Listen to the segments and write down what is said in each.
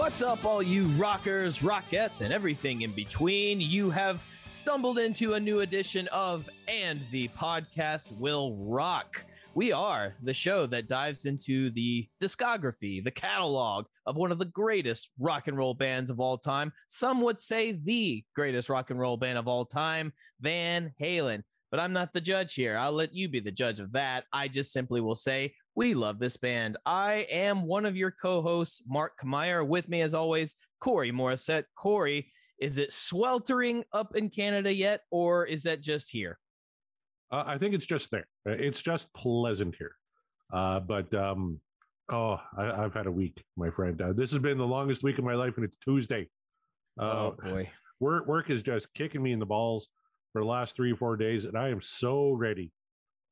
What's up, all you rockers, rockettes, and everything in between? You have stumbled into a new edition of And the Podcast Will Rock. We are the show that dives into the discography, the catalog of one of the greatest rock and roll bands of all time. Some would say the greatest rock and roll band of all time, Van Halen. But I'm not the judge here. I'll let you be the judge of that. I just simply will say we love this band. I am one of your co hosts, Mark Kmeyer. With me, as always, Corey Morissette. Corey, is it sweltering up in Canada yet, or is that just here? Uh, I think it's just there. It's just pleasant here. Uh, but um, oh, I, I've had a week, my friend. Uh, this has been the longest week of my life, and it's Tuesday. Uh, oh, boy. work work is just kicking me in the balls for the last three or four days, and I am so ready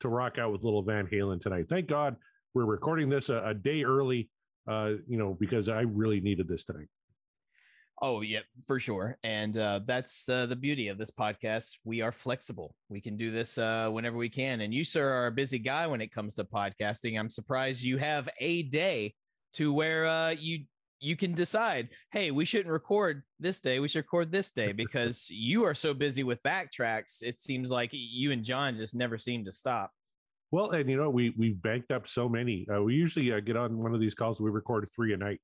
to rock out with little Van Halen tonight. Thank God we're recording this a, a day early. Uh, you know, because I really needed this tonight. Oh, yeah, for sure. And uh, that's uh, the beauty of this podcast. We are flexible. We can do this uh, whenever we can. And you, sir, are a busy guy when it comes to podcasting. I'm surprised you have a day to where uh, you you can decide, hey, we shouldn't record this day. We should record this day because you are so busy with backtracks. It seems like you and John just never seem to stop. Well, and you know, we we banked up so many. Uh, we usually uh, get on one of these calls. We record three a night,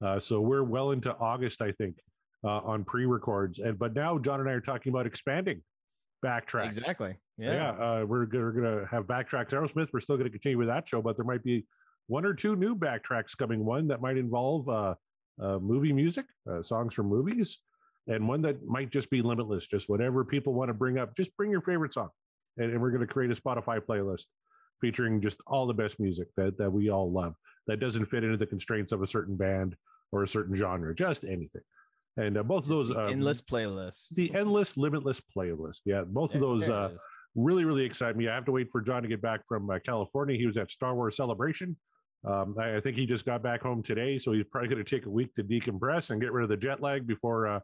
uh, so we're well into August, I think, uh, on pre-records. And but now John and I are talking about expanding backtracks. Exactly. Yeah, Yeah. uh, we're gonna, we're gonna have backtracks. Aerosmith. We're still going to continue with that show, but there might be one or two new backtracks coming. One that might involve uh, uh, movie music, uh, songs from movies, and one that might just be limitless. Just whatever people want to bring up. Just bring your favorite song, and, and we're going to create a Spotify playlist featuring just all the best music that that we all love. That doesn't fit into the constraints of a certain band or a certain genre. Just anything. And uh, both of those Just the uh, endless playlists, the endless limitless playlist yeah both of those uh really really excite me i have to wait for john to get back from uh, california he was at star wars celebration um, I, I think he just got back home today so he's probably going to take a week to decompress and get rid of the jet lag before uh,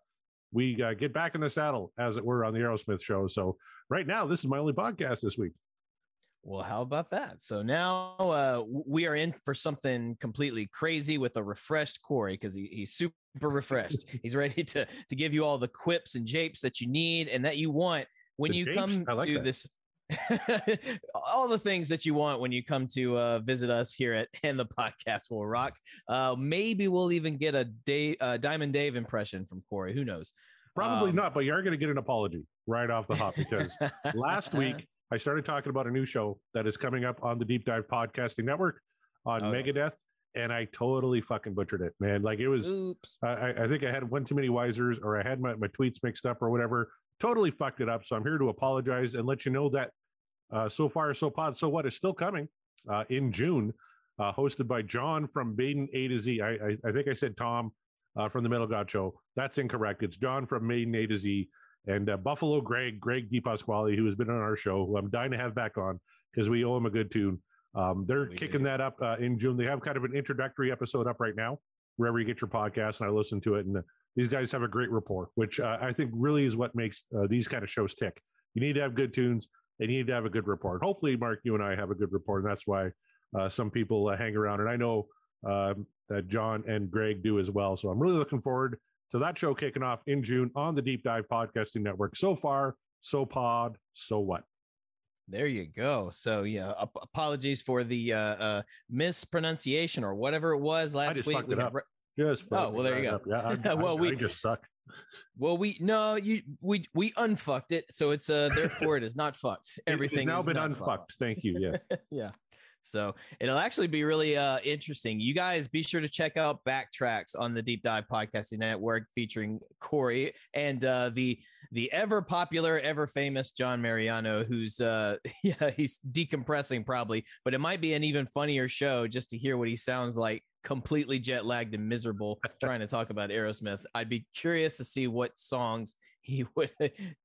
we uh, get back in the saddle as it were on the aerosmith show so right now this is my only podcast this week Well, how about that? So now uh, we are in for something completely crazy with a refreshed Corey because he, he's super refreshed. he's ready to to give you all the quips and japes that you need and that you want when The you japes? come like to that. this. all the things that you want when you come to uh, visit us here at and the podcast will rock. Uh, maybe we'll even get a day, uh, Diamond Dave impression from Corey. Who knows? probably Um, not but you are going to get an apology right off the hop because last week I started talking about a new show that is coming up on the Deep Dive Podcasting Network on Oh. Megadeth, and I totally fucking butchered it, man. Like it was, I- I think I had one too many wisers, or I had my, my tweets mixed up, or whatever. Totally fucked it up. So I'm here to apologize and let you know that uh, so far, so pod, so what is still coming uh, in June, uh, hosted by John from Maiden A to Z. I, I, I think I said Tom uh, from the Metal God Show. That's incorrect. It's John from Maiden A to Z and uh, Buffalo Greg, Greg DePasquale, who has been on our show, who I'm dying to have back on because we owe him a good tune. Um, they're We kicking do. that up uh, in June. They have kind of an introductory episode up right now, wherever you get your podcast, and I listen to it. And these guys have a great rapport, which uh, I think really is what makes uh, these kind of shows tick. You need to have good tunes, and you need to have a good report. Hopefully, Mark, you and I have a good report, and that's why uh, some people uh, hang around. And I know um, that John and Greg do as well. So I'm really looking forward to that show kicking off in June on the Deep Dive Podcasting Network. So far, so pod, so what? There you go. So yeah, ap- apologies for the uh, uh, mispronunciation or whatever it was last week. We re- Just Oh, well, there you go. up. Yeah, I, Well, I, we- I just suck. Well, we no, you we we unfucked it, so it's uh therefore it is not fucked. Everything now been unfucked. fucked. Thank you. Yes. yeah. So it'll actually be really uh, interesting. You guys be sure to check out Backtracks on the Deep Dive Podcasting Network featuring Corey and uh, the the ever popular, ever famous John Mariano, who's uh yeah, he's decompressing probably, but it might be an even funnier show just to hear what he sounds like completely jet lagged and miserable trying to talk about Aerosmith. I'd be curious to see what songs he would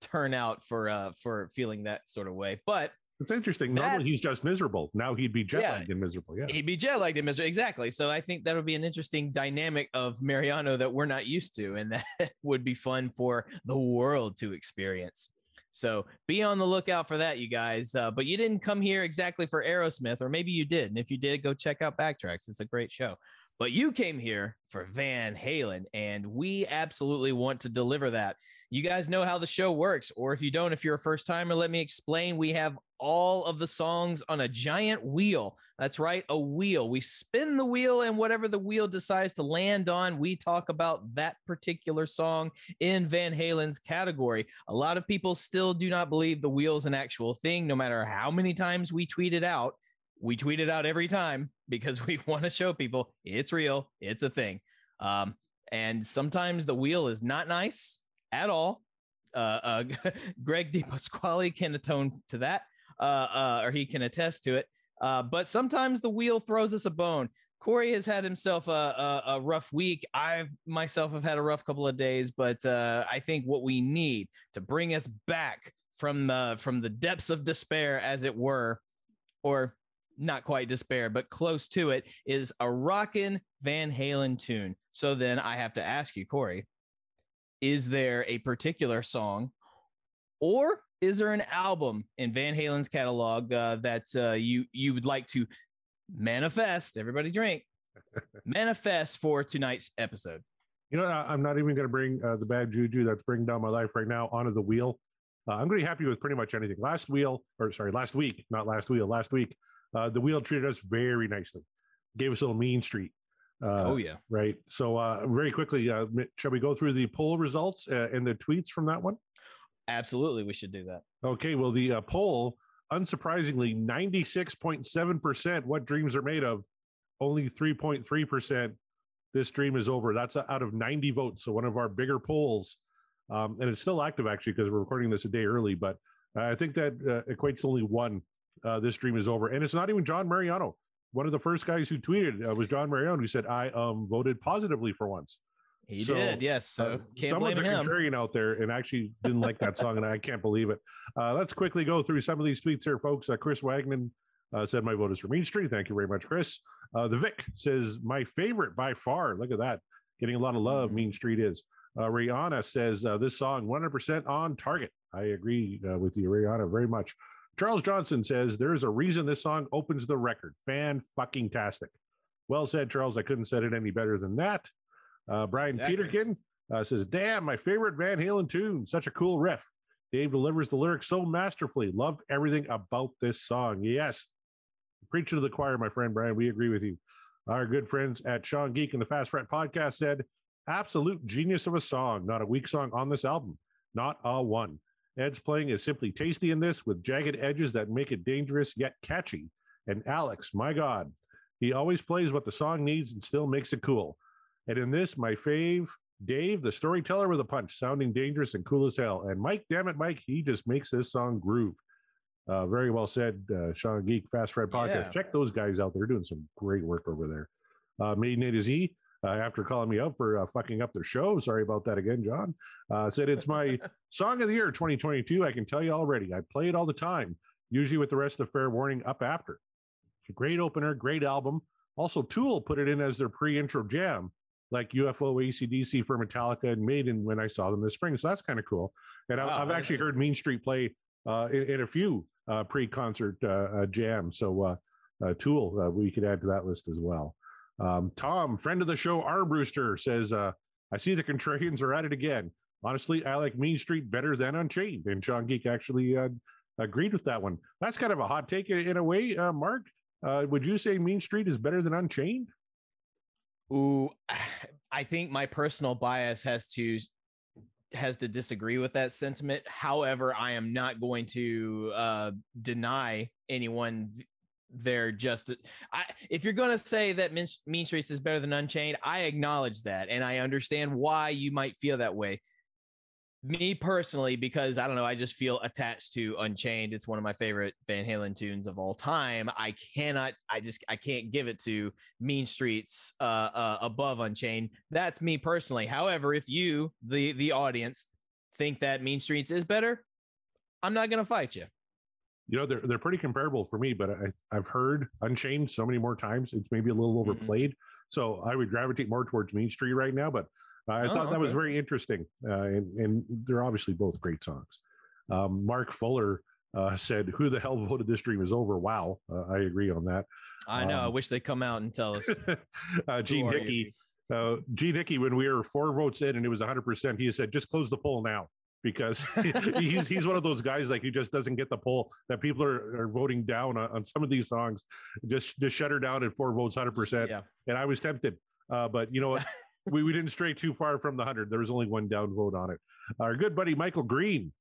turn out for uh for feeling that sort of way. But It's interesting. That- Normally he's just miserable. Now he'd be jet Yeah. lagged and miserable. Yeah. he'd be jet lagged and miserable. Exactly. So I think that'll be an interesting dynamic of Mariano that we're not used to, and that would be fun for the world to experience. So be on the lookout for that, you guys. Uh, but you didn't come here exactly for Aerosmith, or maybe you did. And if you did, go check out Backtracks. It's a great show. But you came here for Van Halen, and we absolutely want to deliver that. You guys know how the show works, or if you don't, if you're a first timer, let me explain. We have all of the songs on a giant wheel. That's right, a wheel. We spin the wheel, and whatever the wheel decides to land on, we talk about that particular song in Van Halen's category. A lot of people still do not believe the wheel's an actual thing, no matter how many times we tweet it out. We tweet it out every time because we want to show people it's real, it's a thing. Um, and sometimes the wheel is not nice at all. Uh, uh, Greg DiPasquale can atone to that, uh, uh, or he can attest to it. Uh, but sometimes the wheel throws us a bone. Corey has had himself a, a, a rough week. I myself have had a rough couple of days, but uh, I think what we need to bring us back from uh, from the depths of despair, as it were, or not quite despair, but close to it, is a rockin' Van Halen tune. So then I have to ask you, Corey, is there a particular song or is there an album in Van Halen's catalog uh, that uh, you you would like to manifest? Everybody drink. manifest for tonight's episode. You know, I'm not even going to bring uh, the bad juju that's bringing down my life right now onto the wheel. Uh, I'm going to be happy with pretty much anything. Last wheel, or sorry, last week, not last wheel, last week, uh, the wheel treated us very nicely. Gave us a little mean street. Uh, oh yeah. Right. So, uh, very quickly, uh, shall we go through the poll results uh, and the tweets from that one? Absolutely, we should do that. Okay. Well, the uh, poll, unsurprisingly, 96.7% what dreams are made of, only 3.3% this dream is over. That's out of 90 votes. So, one of our bigger polls. Um, and it's still active actually because we're recording this a day early, but I think that uh, equates only one. Uh, this dream is over. And it's not even John Mariano. One of the first guys who tweeted uh, was John Mariano, who said, I um, voted positively for once. He So, did, yes. So Uh, can't someone's blame a him. contrarian out there and actually didn't like that song, and I can't believe it. Uh, let's quickly go through some of these tweets here, folks. Uh, Chris Wagner uh, said, "My vote is for Mean Street." Thank you very much, Chris. Uh, the Vic says, "My favorite by far." Look at that, getting a lot of love. Mhm. Mean Street is. Uh, Rihanna says, uh, "This song 100% on target." I agree uh, with you, Rihanna, very much. Charles Johnson says, "There is a reason this song opens the record. Fan fucking tastic." Well said, Charles. I couldn't said it any better than that. Uh, Brian Exactly. Peterkin uh, says, "Damn, my favorite Van Halen tune. Such a cool riff. Dave delivers the lyrics so masterfully. Love everything about this song. Yes, preach to the choir, my friend Brian. We agree with you. Our good friends at Sean Geek and the Fast Fret podcast said, "Absolute genius of a song. Not a weak song on this album. Not a one." Ed's playing is simply tasty in this, with jagged edges that make it dangerous yet catchy. And Alex, my God, he always plays what the song needs and still makes it cool. And in this, my fave, Dave, the storyteller with a punch, sounding dangerous and cool as hell. And Mike, damn it, Mike, he just makes this song groove. Uh, very well said, uh, Sean Geek, Fast Fret Podcast. Yeah. Check those guys out. They're doing some great work over there. Uh, Maiden A to Z, uh, after calling me up for uh, fucking up their show, sorry about that again, John, uh, said it's my song of the year 2022. I can tell you already. I play it all the time, usually with the rest of Fair Warning up after. Great opener, great album. Also, Tool put it in as their pre intro jam like UFO, ACDC for Metallica and Maiden when I saw them this spring. So that's kind of cool. And I, Wow, I've actually heard Mean Street play uh, in, in a few uh, pre-concert uh, uh, jams. So uh, uh, Tool, uh, we could add to that list as well. Um, Tom, friend of the show, R. Brewster says, uh, "I see the contrarians are at it again. Honestly, I like Mean Street better than Unchained." And Sean Geek actually uh, agreed with that one. That's kind of a hot take in, in a way, uh, Mark. Uh, would you say Mean Street is better than Unchained? Ooh, I think my personal bias has to has to disagree with that sentiment. However, I am not going to uh, deny anyone their they're just I if you're going to say that mean Streets is better than Unchained, I acknowledge that and I understand why you might feel that way. Me personally, because I don't know, I just feel attached to Unchained. It's one of my favorite Van Halen tunes of all time. I cannot, I just, I can't give it to Mean Streets uh, uh, above Unchained. That's me personally. However, if you, the the audience, think that Mean Streets is better, I'm not going to fight you you know they're they're pretty comparable for me but I, i've heard unchained so many more times it's maybe a little mm-hmm. overplayed mm-hmm. so i would gravitate more towards mean street right now but i oh, thought that okay. was very interesting uh, and, and they're obviously both great songs um, mark fuller uh, said who the hell voted this dream is over wow uh, i agree on that i know um, i wish they'd come out and tell us uh, gene hickey uh, Gene Hickey, when we were four votes in and it was 100%, he said, just close the poll now because he's he's one of those guys like he just doesn't get the poll that people are, are voting down on, on some of these songs. Just just shut her down at four votes, hundred percent. Yeah. And I was tempted, uh, but you know what? We we didn't stray too far from the hundred. There was only one down vote on it. Our good buddy Michael Green,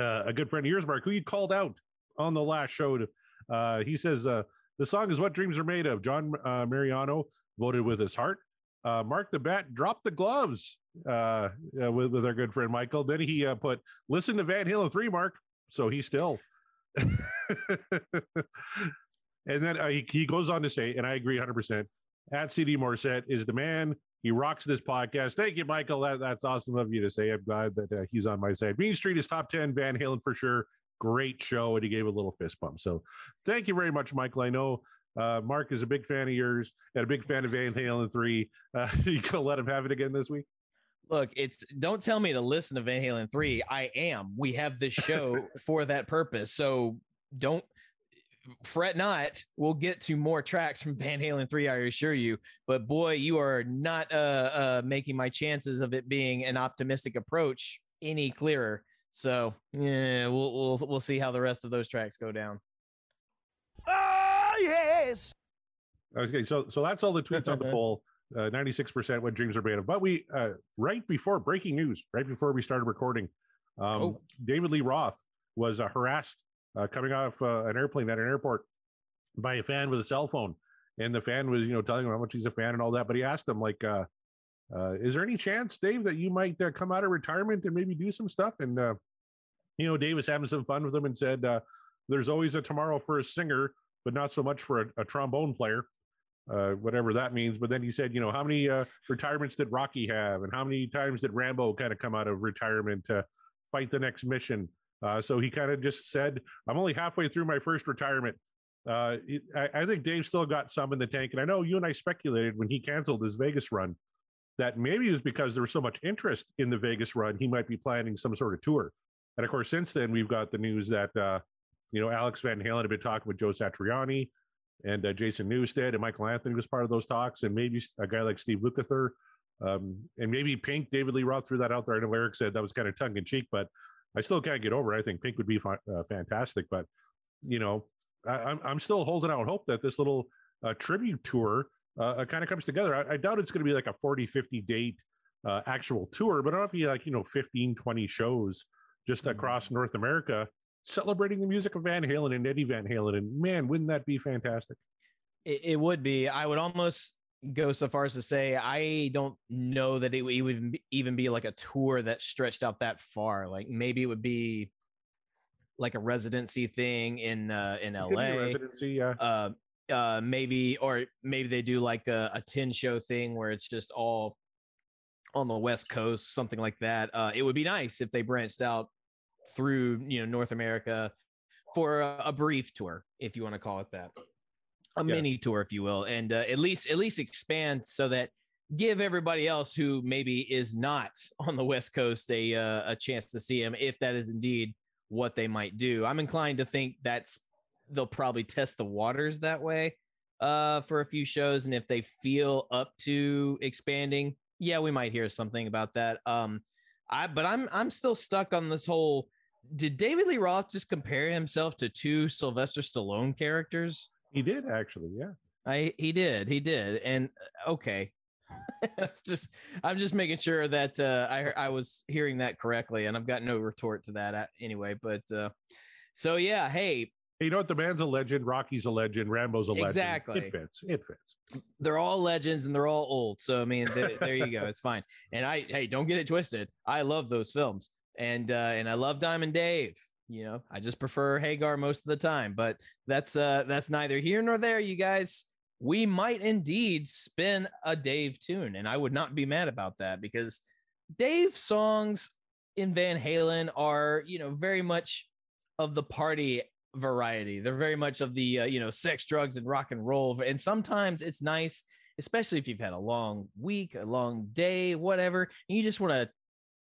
uh, a good friend of yours, Mark, who you called out on the last show. To, uh, he says uh, the song is "What Dreams Are Made Of." John uh, Mariano voted with his heart. Uh, Mark the Bat dropped the gloves uh, with, with our good friend Michael. Then he put, listen to Van Halen 3, Mark. So he still. and then he, he goes on to say, and I agree 100%, at CD Morissette is the man. He rocks this podcast. Thank you, Michael. That, that's awesome of you to say. I'm glad that uh, he's on my side. Mean Street is top 10, Van Halen for sure. Great show. And he gave a little fist bump. So thank you very much, Michael. I know uh, Mark is a big fan of yours and a big fan of Van Halen 3. Uh, you gonna let him have it again this week? Look, it's don't tell me to listen to Van Halen 3. I am. We have this show for that purpose. So don't fret not. We'll get to more tracks from Van Halen 3, I assure you. But boy, you are not uh, uh, making my chances of it being an optimistic approach any clearer. So yeah, we'll we'll we'll see how the rest of those tracks go down. Oh yes. Okay, so so that's all the tweets on the poll. Uh, 96% what dreams are made of. But we, uh, right before breaking news, right before we started recording, um, oh. David Lee Roth was uh, harassed uh, coming off uh, an airplane at an airport by a fan with a cell phone. And the fan was, you know, telling him how much he's a fan and all that. But he asked him, like, uh, is there any chance, Dave, that you might uh, come out of retirement and maybe do some stuff? And, uh, you know, Dave was having some fun with him and said, uh, there's always a tomorrow for a singer, but not so much for a, a trombone player uh, whatever that means. But then he said, you know, how many uh, retirements did Rocky have, and how many times did Rambo kind of come out of retirement to fight the next mission? Uh, so he kind of just said, I'm only halfway through my first retirement. Uh, I, I, think Dave still got some in the tank. And I know you and I speculated when he canceled his Vegas run that maybe it was because there was so much interest in the Vegas run, he might be planning some sort of tour. And of course, since then, we've got the news that, uh, you know, Alex Van Halen had been talking with Joe Satriani and uh, Jason Newsted and Michael Anthony was part of those talks, and maybe a guy like Steve Lukather, um, and maybe Pink, David Lee Roth threw that out there. I know Eric said that was kind of tongue in cheek, but I still can't get over. it. I think Pink would be uh, fantastic, but you know, I, am I'm, I'm still holding out hope that this little uh, tribute tour uh, kind of comes together. I, I doubt it's going to be like a 40, 50 date uh, actual tour, but it'll be like you know 15, 20 shows just mm-hmm. across North America celebrating the music of Van Halen and Eddie Van Halen. And man, wouldn't that be fantastic? It, it would be. I would almost go so far as to say I don't know that it, it would even be like a tour that stretched out that far. Like maybe it would be like a residency thing in uh, in LA. Residency, yeah. Uh, uh, maybe or maybe they do like a, a 10 show thing where it's just all on the west coast something like that uh, it would be nice if they branched out through you know North America for a, a brief tour, if you want to call it that, a yeah. mini tour, if you will, and uh, at least at least expand so that give everybody else who maybe is not on the West Coast a uh, a chance to see him, if that is indeed what they might do. I'm inclined to think that's they'll probably test the waters that way uh, for a few shows, and if they feel up to expanding, yeah, we might hear something about that. Um, I but I'm I'm still stuck on this whole did David Lee Roth just compare himself to two Sylvester Stallone characters? He did actually, yeah. I he did, he did, and uh, okay, just I'm just making sure that uh, I I was hearing that correctly, and I've got no retort to that uh, anyway. But uh, so yeah, hey, you know what? The man's a legend. Rocky's a legend. Rambo's a legend. Exactly. It fits. It fits. they're all legends and they're all old. So I mean, th- there you go. It's fine. And I hey, don't get it twisted. I love those films, and uh, and I love Diamond Dave. You know, I just prefer Hagar most of the time. But that's uh that's neither here nor there, you guys. We might indeed spin a Dave tune, and I would not be mad about that because Dave songs in Van Halen are you know very much of the party variety. They're very much of the uh, you know sex, drugs, and rock and roll. And sometimes it's nice, especially if you've had a long week, a long day, whatever, and you just want to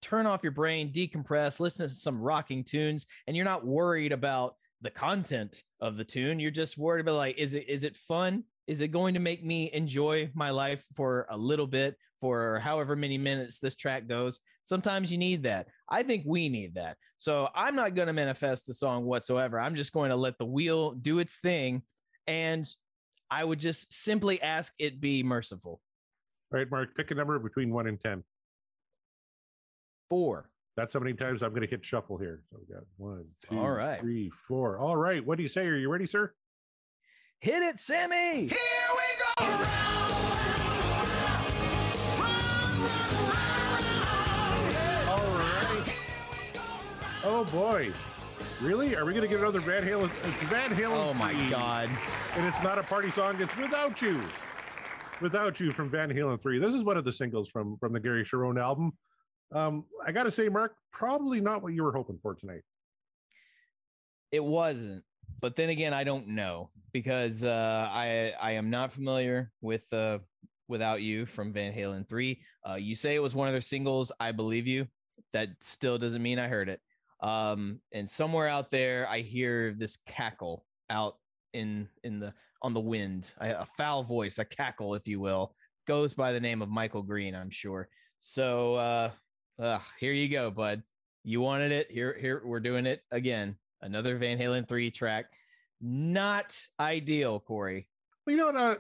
turn off your brain, decompress, listen to some rocking tunes, and you're not worried about the content of the tune. You're just worried about like, is it is it fun? Is it going to make me enjoy my life for a little bit, for however many minutes this track goes? Sometimes you need that. I think we need that. So I'm not going to manifest the song whatsoever. I'm just going to let the wheel do its thing. And I would just simply ask it be merciful. All right, Mark, pick a number between one and 10. Four. That's how many times I'm going to hit shuffle here. So we got one, two, All right. three, four. All right. What do you say? Are you ready, sir? Hit it, Sammy. Here we go. All right. Oh boy. Really? Are we going to get another Van Halen? It's Van Halen. Oh my 3, God. And it's not a party song. It's Without You. Without You from Van Halen 3. This is one of the singles from from the Gary Cherone album. Um, I got to say, Mark, probably not what you were hoping for tonight. It wasn't. But then again, I don't know because uh, I I am not familiar with uh, Without You from Van Halen 3. Uh, you say it was one of their singles. I believe you. That still doesn't mean I heard it. Um, and somewhere out there, I hear this cackle out in in the on the wind, a, a foul voice, a cackle, if you will, goes by the name of Michael Green, I'm sure. So uh, uh, here you go, bud. You wanted it. Here, here we're doing it again. Another Van Halen three track. Not ideal, Corey. Well, you know what? Uh,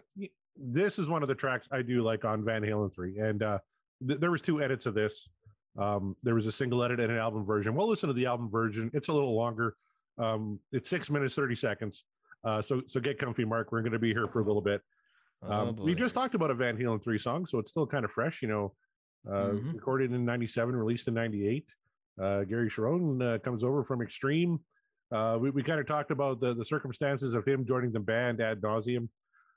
this is one of the tracks I do like on Van Halen 3. And uh, th- there was two edits of this. Um, there was a single edit and an album version. We'll listen to the album version. It's a little longer. Um, it's six minutes, 30 seconds. Uh, so, so get comfy, Mark. We're going to be here for a little bit. Um, we just talked about a Van Halen 3 song, so it's still kind of fresh, you know, uh, Mhm. recorded in 97, released in 98. Uh, Gary Cherone uh, comes over from Extreme. Uh, we, we kind of talked about the, the circumstances of him joining the band ad nauseum.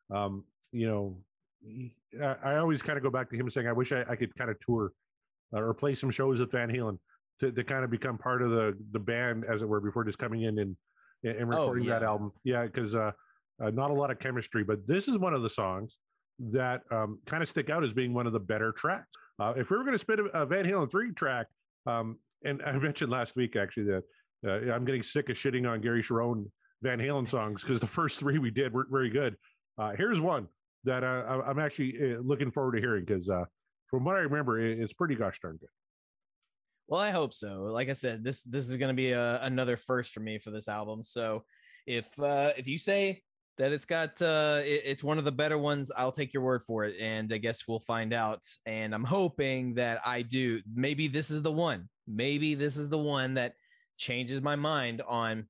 Um, you know, he- I, I always kind of go back to him saying, I wish I, I could kind of tour uh, or play some shows with Van Halen to, to kind of become part of the, the band, as it were, before just coming in and, and recording that yeah. album. Yeah, because uh, uh, not a lot of chemistry, but this is one of the songs that um, kind of stick out as being one of the better tracks. Uh, if we were going to spin a, a Van Halen 3 track, um, and I mentioned last week actually that uh, I'm getting sick of shitting on Gary Cherone Van Halen songs because the first three we did weren't very good. Uh, here's one that uh, I- I'm actually uh, looking forward to hearing because uh, from what I remember, it's pretty gosh darn good. Well, I hope so. Like I said, this this is going to be a, another first for me for this album. So if uh, if you say that it's got uh, it- it's one of the better ones, I'll take your word for it, and I guess we'll find out. And I'm hoping that I do. Maybe this is the one. Maybe this is the one that changes my mind on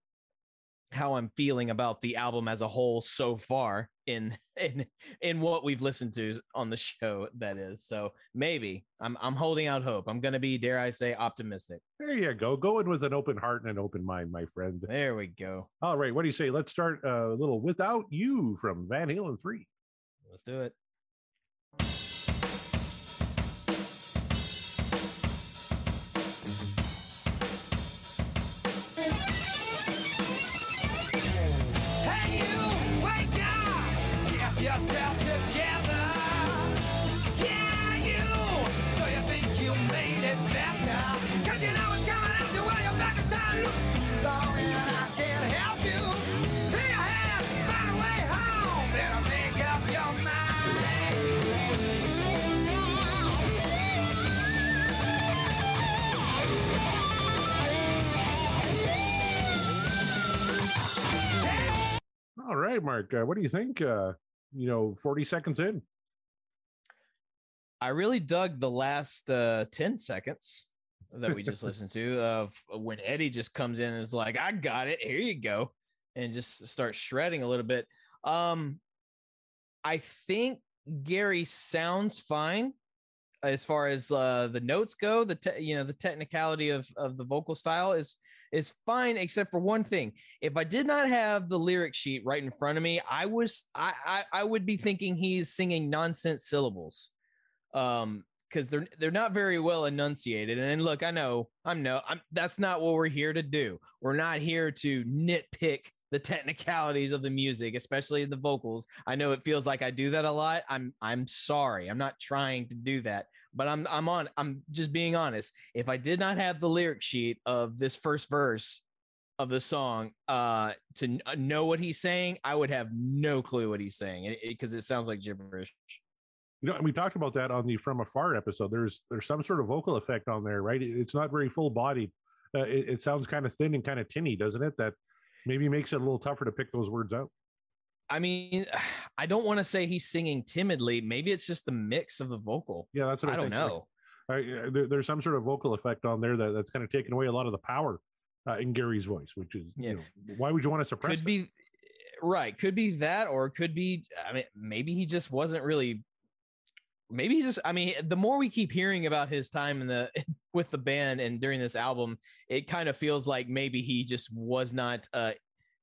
how I'm feeling about the album as a whole so far in in in what we've listened to on the show that is. So maybe I'm I'm holding out hope. I'm going to be dare I say optimistic. There you go. Go in with an open heart and an open mind, my friend. There we go. All right. What do you say? Let's start uh, a little without you from Van Halen 3. Let's do it. All right, Mark. Uh, what do you think? Uh, you know, 40 seconds in. I really dug the last uh, 10 seconds that we just listened to of when Eddie just comes in and is like, I got it. Here you go. and just start shredding a little bit. Um, I think Gary sounds fine as far as uh, the notes go. The te- you know the technicality of of the vocal style is is fine, except for one thing. If I did not have the lyric sheet right in front of me, I was I I, I would be thinking he's singing nonsense syllables. Um, because they're they're not very well enunciated. And look, I know I'm no, I'm that's not what we're here to do. We're not here to nitpick the technicalities of the music, especially the vocals. I know it feels like I do that a lot. I'm I'm sorry. I'm not trying to do that, but I'm I'm on I'm just being honest. If I did not have the lyric sheet of this first verse of the song uh to know what he's saying, I would have no clue what he's saying because it, it, it sounds like gibberish you know, we talked about that on the From Afar episode. There's there's some sort of vocal effect on there, right? It's not very full bodied. Uh, it, sounds kind of thin and kind of tinny, doesn't it? That maybe makes it a little tougher to pick those words out. I mean, I don't want to say he's singing timidly. Maybe it's just the mix of the vocal. Yeah, that's what I, I don't know. I, there, there's some sort of vocal effect on there that, that's kind of taken away a lot of the power uh, in Gary's voice, which is, yeah. you know, why would you want to suppress? It? Could be right. Could be that, or could be. I mean, maybe he just wasn't really maybe he's just i mean the more we keep hearing about his time in the with the band and during this album it kind of feels like maybe he just was not uh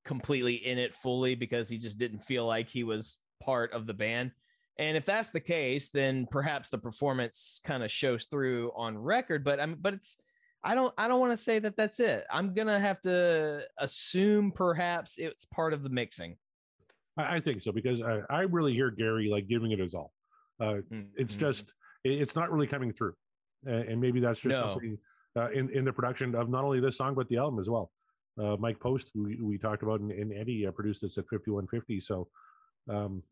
completely in it fully because he just didn't feel like he was part of the band and if that's the case then perhaps the performance kind of shows through on record but i'm but it's i don't i don't want to say that that's it i'm gonna have to assume perhaps it's part of the mixing i, I think so because I, I really hear gary like giving it his all uh, mm-hmm. It's just it's not really coming through, and maybe that's just no. something uh, in in the production of not only this song but the album as well. Uh, Mike Post, who we, we talked about, and, and Eddie uh, produced this at 5150. So um,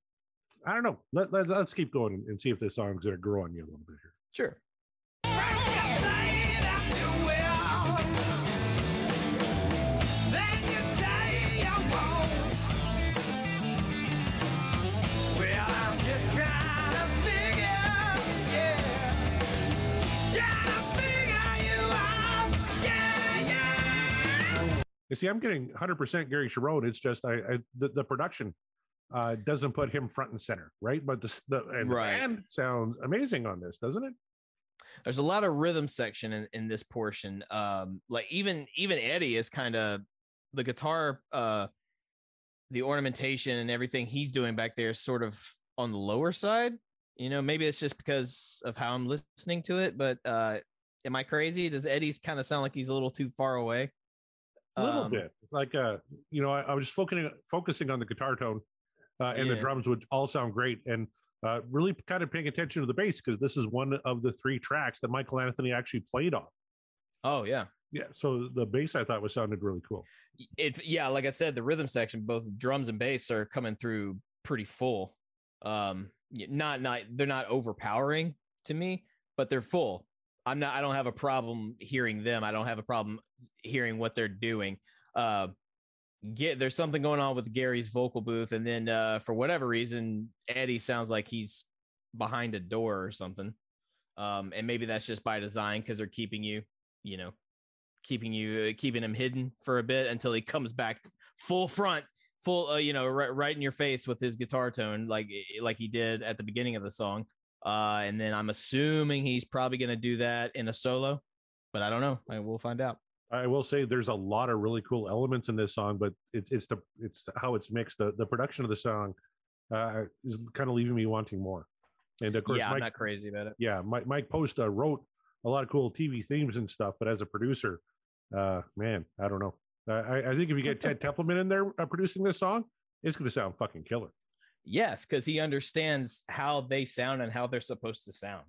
I don't know. Let, let, us keep going and see if this song's going to grow on you a little bit here. Sure. You see, I'm getting 100% Gary Cherone. It's just I, I the, the, production uh, doesn't put him front and center, right? But the, the and right. band sounds amazing on this, doesn't it? There's a lot of rhythm section in, in this portion. Um, like even even Eddie is kind of the guitar, uh, the ornamentation and everything he's doing back there is sort of on the lower side. You know, maybe it's just because of how I'm listening to it, but uh, am I crazy? Does Eddie's kind of sound like he's a little too far away? A little um, bit like uh you know I, I, was just focusing focusing on the guitar tone uh, and yeah. the drums which all sound great and uh, really kind of paying attention to the bass because this is one of the three tracks that michael anthony actually played on. Oh yeah. Yeah so the bass i thought was sounded really cool. It yeah like i said the rhythm section both drums and bass are coming through pretty full. Um not not they're not overpowering to me but they're full I'm not I don't have a problem hearing them. I don't have a problem hearing what they're doing. Uh get there's something going on with Gary's vocal booth and then uh for whatever reason Eddie sounds like he's behind a door or something. Um and maybe that's just by design cuz they're keeping you, you know, keeping you uh, keeping him hidden for a bit until he comes back full front full uh, you know right, right in your face with his guitar tone like like he did at the beginning of the song uh, and then I'm assuming he's probably going to do that in a solo, but I don't know. I will find out. I will say there's a lot of really cool elements in this song, but it's it's the it's how it's mixed. The, the production of the song uh, is kind of leaving me wanting more. And of course, yeah, Mike, I'm not crazy about it. Yeah, Mike, Mike Post uh, wrote a lot of cool TV themes and stuff, but as a producer, uh, man, I don't know. I, I think if you get Ted Templeman in there uh, producing this song, it's going to sound fucking killer. Yes, because he understands how they sound and how they're supposed to sound.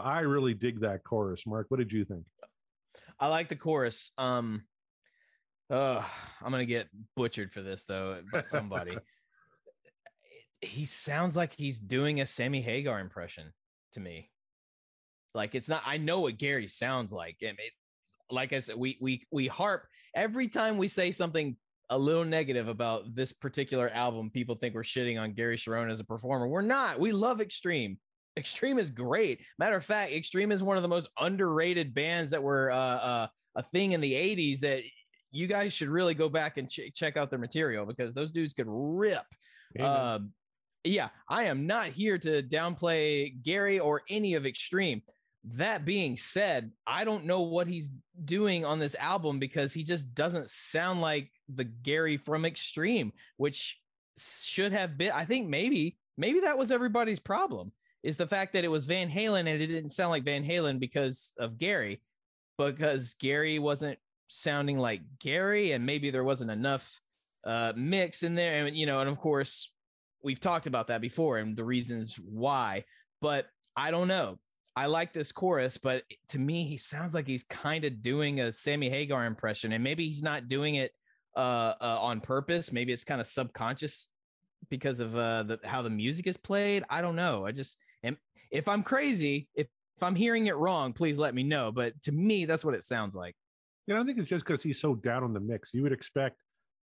Now, I really dig that chorus. Mark, what did you think? I like the chorus. Um, uh, I'm gonna get butchered for this though by somebody. he sounds like he's doing a Sammy Hagar impression to me. Like it's not. I know what Gary sounds like, and it's like I said, we we we harp every time we say something a little negative about this particular album. People think we're shitting on Gary Cherone as a performer. We're not. We love Extreme. Extreme is great. Matter of fact, Extreme is one of the most underrated bands that were uh, uh, a thing in the '80s that you guys should really go back and ch- check out their material because those dudes could rip. Um, yeah, I am not here to downplay Gary or any of Extreme. That being said, I don't know what he's doing on this album because he just doesn't sound like the Gary from Extreme, which should have been. I think maybe, maybe that was everybody's problem is the fact that it was Van Halen and it didn't sound like Van Halen because of Gary, because Gary wasn't sounding like Gary, and maybe there wasn't enough uh, mix in there, and you know, and of course, we've talked about that before and the reasons why. But I don't know. I like this chorus, but to me, he sounds like he's kind of doing a Sammy Hagar impression, and maybe he's not doing it uh, uh, on purpose. Maybe it's kind of subconscious because of uh, the how the music is played. I don't know. I just. If I'm crazy, if if I'm hearing it wrong, please let me know. But to me, that's what it sounds like. You know, I think it's just because he's so down on the mix. You would expect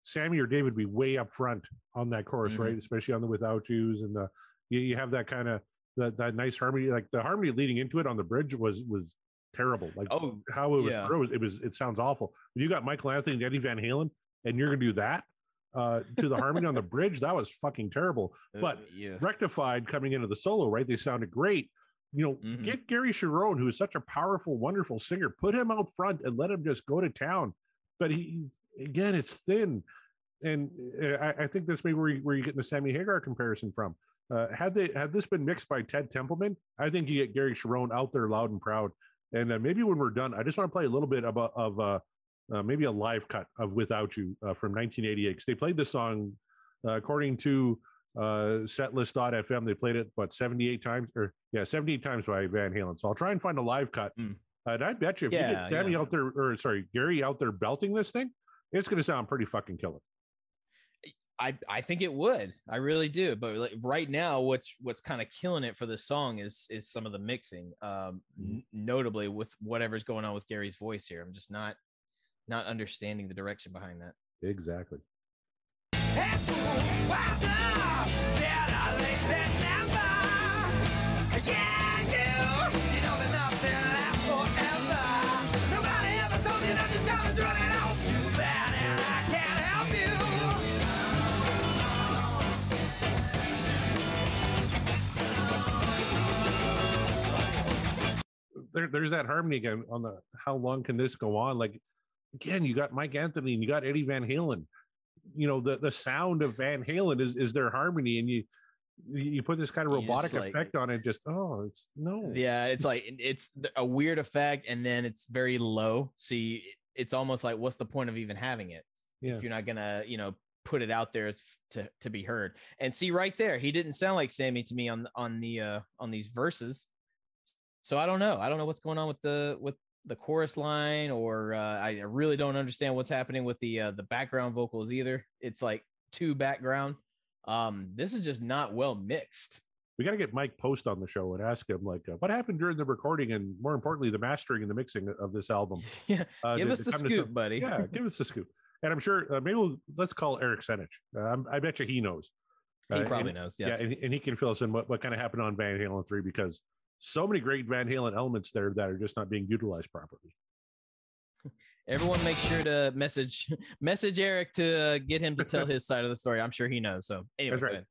Sammy or David to be way up front on that chorus, Mhm. right? Especially on the Without Yous, and the you, you have that kind of that that nice harmony. Like the harmony leading into it on the bridge was was terrible. Like Oh, how it was yeah. thrown, it was it sounds awful. When you got Michael Anthony and Eddie Van Halen, and you're gonna do that uh, to the harmony on the bridge, that was fucking terrible. But uh, yeah. rectified coming into the solo, right? They sounded great. You know, Mhm. get Gary Cherone, who is such a powerful, wonderful singer, put him out front and let him just go to town. But he, again, it's thin. And uh, I, I think that's maybe where, you, where you're getting the Sammy Hagar comparison from. Uh, had they had this been mixed by Ted Templeman, I think you get Gary Cherone out there loud and proud. And uh, maybe when we're done, I just want to play a little bit about of uh, uh, maybe a live cut of "Without You" uh, from 1988 because they played the song uh, according to uh, setlist.fm. They played it but 78 times or yeah 78 times by Van Halen. So I'll try and find a live cut. Mm. And I bet you if you get Sammy yeah. out there or sorry Gary out there belting this thing, it's going to sound pretty fucking killer. I I think it would. I really do. But like right now, what's what's kind of killing it for this song is is some of the mixing. Um, n- notably with whatever's going on with Gary's voice here. I'm just not not understanding the direction behind that. Exactly. there, there's that harmony again on the how long can this go on? Like again, you got Mike Anthony and you got Eddie Van Halen. You know, the the sound of Van Halen is is their harmony, and you you put this kind of robotic like- effect on it. Just oh, it's no, Yeah, it's like it's a weird effect, and then it's very low. So you, it's almost like, what's the point of even having it Yeah. if you're not gonna, you know, put it out there to to be heard? And see, right there, he didn't sound like Sammy to me on on the uh on these verses. So I don't know. I don't know what's going on with the with the chorus line, or uh, I really don't understand what's happening with the uh, the background vocals either. It's like two background. Um, this is just not well mixed. we got to get Mike Post on the show and ask him like uh, what happened during the recording and more importantly the mastering and the mixing of this album. Yeah, Uh, give us the to scoop, buddy. yeah, give us the scoop. And I'm sure uh, maybe we'll, let's call Eric Senich. Uh, I'm- I bet you he knows. he Uh, probably and- knows. Yes. Yeah, and, and he can fill us in what, what kind of happened on Van Halen 3 because so many great Van Halen elements there that are just not being utilized properly. Everyone, make sure to message message Eric to uh, get him to tell his side of the story. I'm sure he knows. So, anyway, That's right.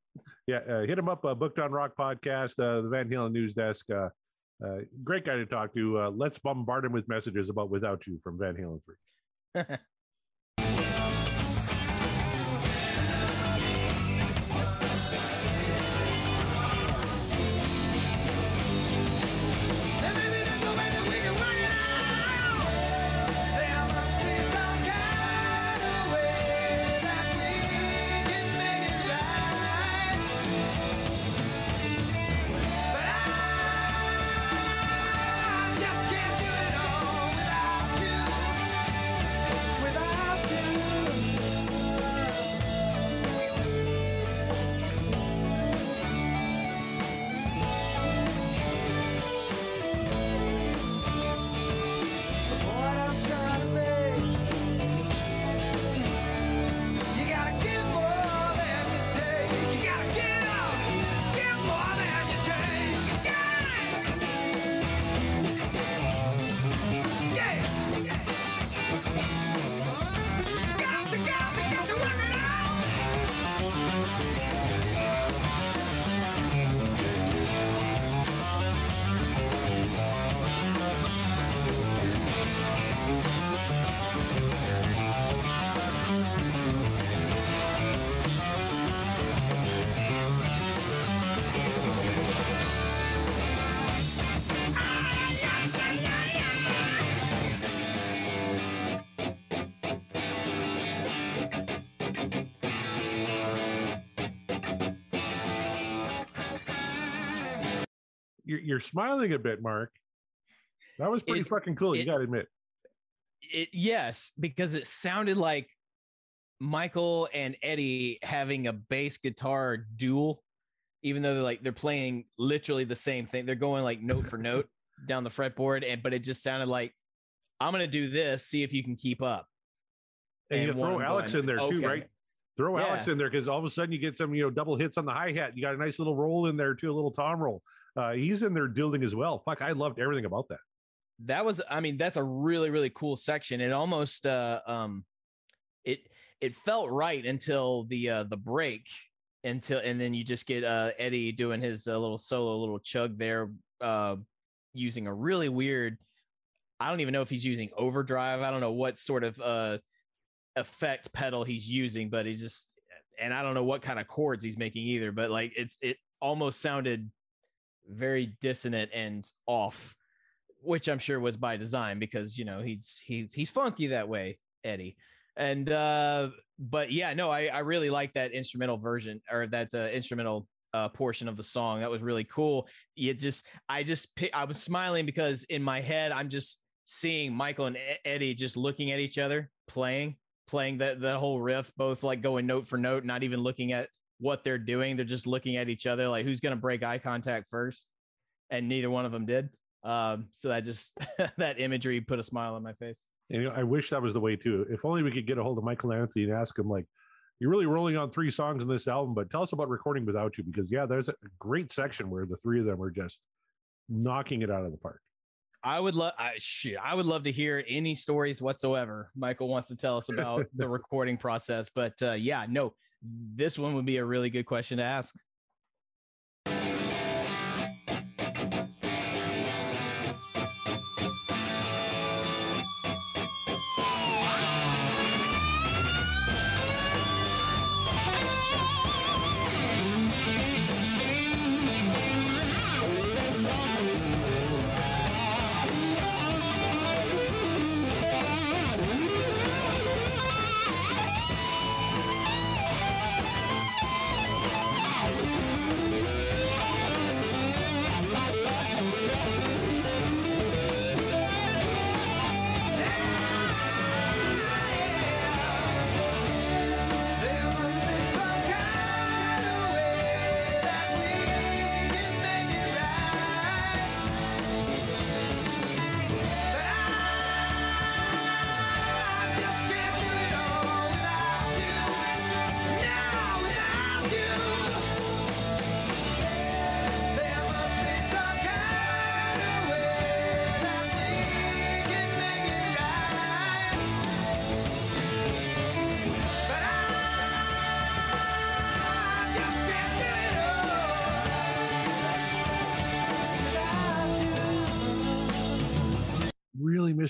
Yeah, uh, hit him up, uh, Booked on Rock podcast, uh, the Van Halen news desk. Uh, uh, great guy to talk to. Uh, let's bombard him with messages about Without You from Van Halen 3. you're, smiling a bit, Mark. That was pretty It- fucking cool. you got to admit. It yes, because it sounded like Michael and Eddie having a bass guitar duel, even though they're like they're playing literally the same thing. They're going like note for note down the fretboard, and but it just sounded like I'm gonna do this, see if you can keep up. And, you throw Alex going, in there too, okay. right? Throw Alex in there because all of a sudden you get some, you know, double hits on the hi hat. You got a nice little roll in there too, a little tom roll. Uh, he's in there dueling as well. Fuck, I loved everything about that. that was i mean that's a really really cool section it almost uh um it it felt right until the uh the break until and then you just get uh eddie doing his uh, little solo little chug there uh using a really weird i don't even know if he's using overdrive i don't know what sort of uh effect pedal he's using but he's just and i don't know what kind of chords he's making either but like it's it almost sounded very dissonant and off which I'm sure was by design because you know he's he's he's funky that way, Eddie. And uh but yeah, no, I I really like that instrumental version or that uh, instrumental uh portion of the song. That was really cool. It just I just I was smiling because in my head I'm just seeing Michael and Eddie just looking at each other playing playing that that whole riff both like going note for note not even looking at what they're doing they're just looking at each other like who's going to break eye contact first and neither one of them did um, so that just that imagery put a smile on my face. And you know, I wish that was the way too. If only we could get a hold of Michael Anthony and ask him, like, you're really rolling on three songs in this album, but tell us about recording without you because yeah, there's a great section where the three of them are just knocking it out of the park. I would love, I shit, I would love to hear any stories whatsoever. Michael wants to tell us about the recording process, but uh, yeah, no, this one would be a really good question to ask.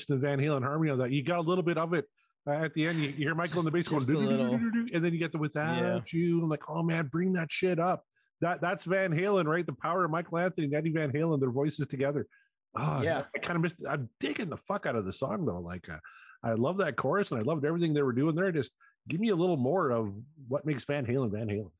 Missed the Van Halen harmony on that. You got a little bit of it uh, at the end. You, you hear Michael in the bass going, and then you get the without you. I'm like, oh man, bring that shit up. That that's Van Halen, right? The power of Michael Anthony and Eddie Van Halen, their voices together. Oh, Yeah. I kind of missed. I'm digging the fuck out of the song though. Like, uh, I love that chorus and I loved everything they were doing there. Just give me a little more of what makes Van Halen Van Halen.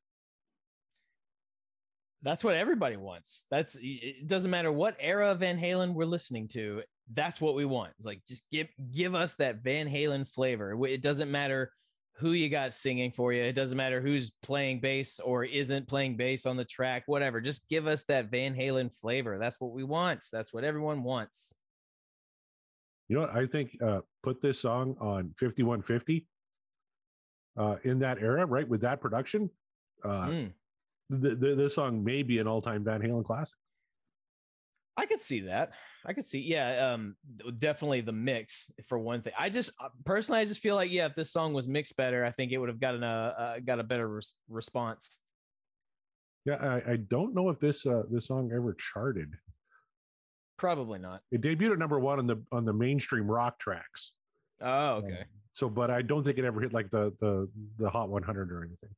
That's what everybody wants. That's it doesn't matter what era Van Halen we're listening to. That's what we want. Like just give give us that Van Halen flavor. It doesn't matter who you got singing for you. It doesn't matter who's playing bass or isn't playing bass on the track, whatever. Just give us that Van Halen flavor. That's what we want. That's what everyone wants. You know what? I think uh, put this song on 5150 uh, in that era, right? With that production, uh, Mm, th- th- this song may be an all-time Van Halen classic. I could see that. I could see, yeah, um, definitely the mix for one thing. I just uh, personally, I just feel like, yeah, if this song was mixed better, I think it would have gotten a uh, got a better res- response. Yeah, I, I don't know if this uh, this song ever charted. Probably not. It debuted at number one on the on the mainstream rock tracks. Oh, okay. So, but I don't think it ever hit like the the the Hot 100 or anything.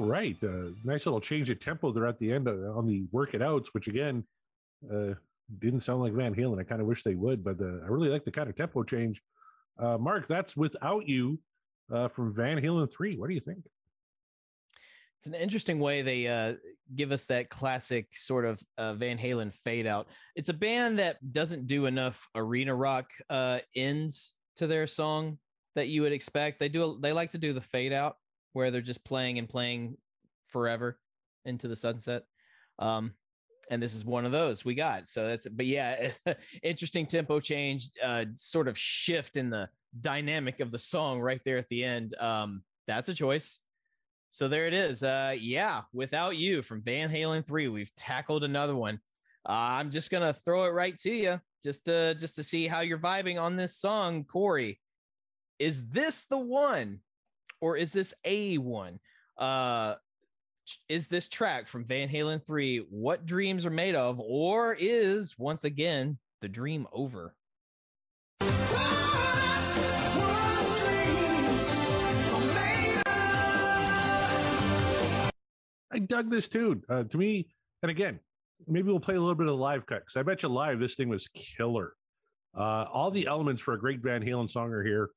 All right, uh, nice little change of tempo there at the end uh, on the work it outs, which again uh, didn't sound like Van Halen. I kind of wish they would, but uh, I really like the kind of tempo change. Uh, Mark, that's without you uh, from Van Halen three. What do you think? It's an interesting way they give us that classic sort of Van Halen fade out. It's a band that doesn't do enough arena rock ends to their song that you would expect. They do. They like to do the fade out where they're just playing and playing forever into the sunset. Um, and this is one of those we got. So that's. But yeah, interesting tempo change, uh, sort of shift in the dynamic of the song right there at the end. Um, that's a choice. So there it is. Uh, yeah, without you from Van Halen three, we've tackled another one. Uh, I'm just gonna throw it right to you, just to just to see how you're vibing on this song, Corey. Is this the one, or is this a one? Uh, is this track from Van Halen three what dreams are made of, or is once again the dream over? I dug this tune. Uh, to me, and again, maybe we'll play a little bit of the live cut because I bet you live this thing was killer. Uh, all the elements for a great Van Halen song are here,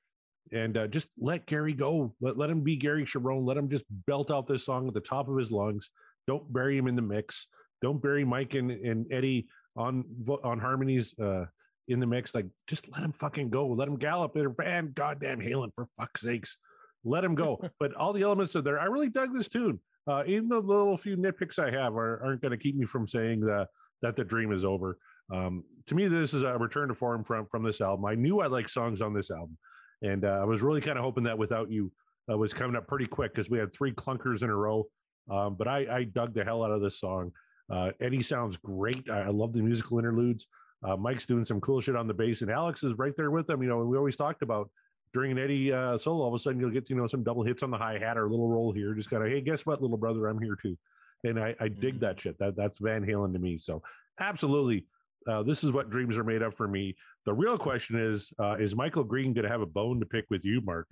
and uh, just let Gary go. Let let him be Gary Cherone. Let him just belt out this song at the top of his lungs. Don't bury him in the mix. Don't bury Mike and, and Eddie on on harmonies uh, in the mix. Like just let him fucking go. Let him gallop in Van goddamn Halen for fuck's sakes. Let him go. but all the elements are there. I really dug this tune uh, even the little few nitpicks I have are, aren't going to keep me from saying that that the dream is over. Um, to me, this is a return to form from from this album. I knew I liked songs on this album, and uh, I was really kind of hoping that without you uh, was coming up pretty quick because we had three clunkers in a row. Um, but I, I dug the hell out of this song. Uh, Eddie sounds great. I, I love the musical interludes. Uh, Mike's doing some cool shit on the bass, and Alex is right there with him. You know, we always talked about during an Eddie uh, solo, all of a sudden you'll get you know some double hits on the hi hat or a little roll here. Just kind of hey, guess what, little brother, I'm here too, and I, I dig Mm-hmm. that shit. That that's Van Halen to me. So absolutely, uh, this is what dreams are made of for me. The real question is, uh, is Michael Green going to have a bone to pick with you, Mark,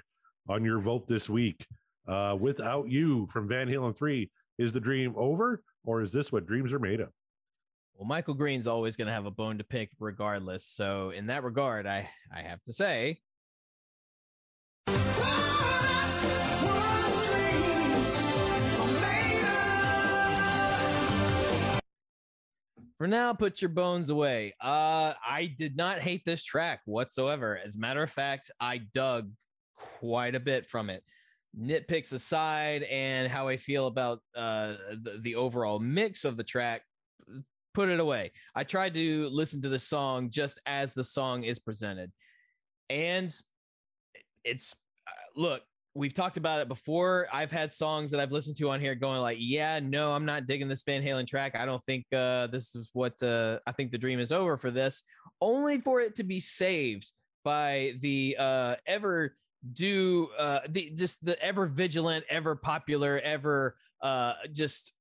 on your vote this week? Uh, without you from Van Halen three, is the dream over, or is this what dreams are made of? Well, Michael Green's always going to have a bone to pick regardless. So in that regard, I I have to say for now, put your bones away. Uh, I did not hate this track whatsoever. As a matter of fact, I dug quite a bit from it. Nitpicks aside, and how I feel about uh, the, the overall mix of the track, put it away. I tried to listen to the song just as the song is presented. And it's uh, look, we've talked about it before. I've had songs that I've listened to on here going like, yeah, no, I'm not digging this Van Halen track. I don't think uh, this is what uh, I think the dream is over for this, only for it to be saved by the uh, ever do uh, the just the ever vigilant, ever popular, ever uh, just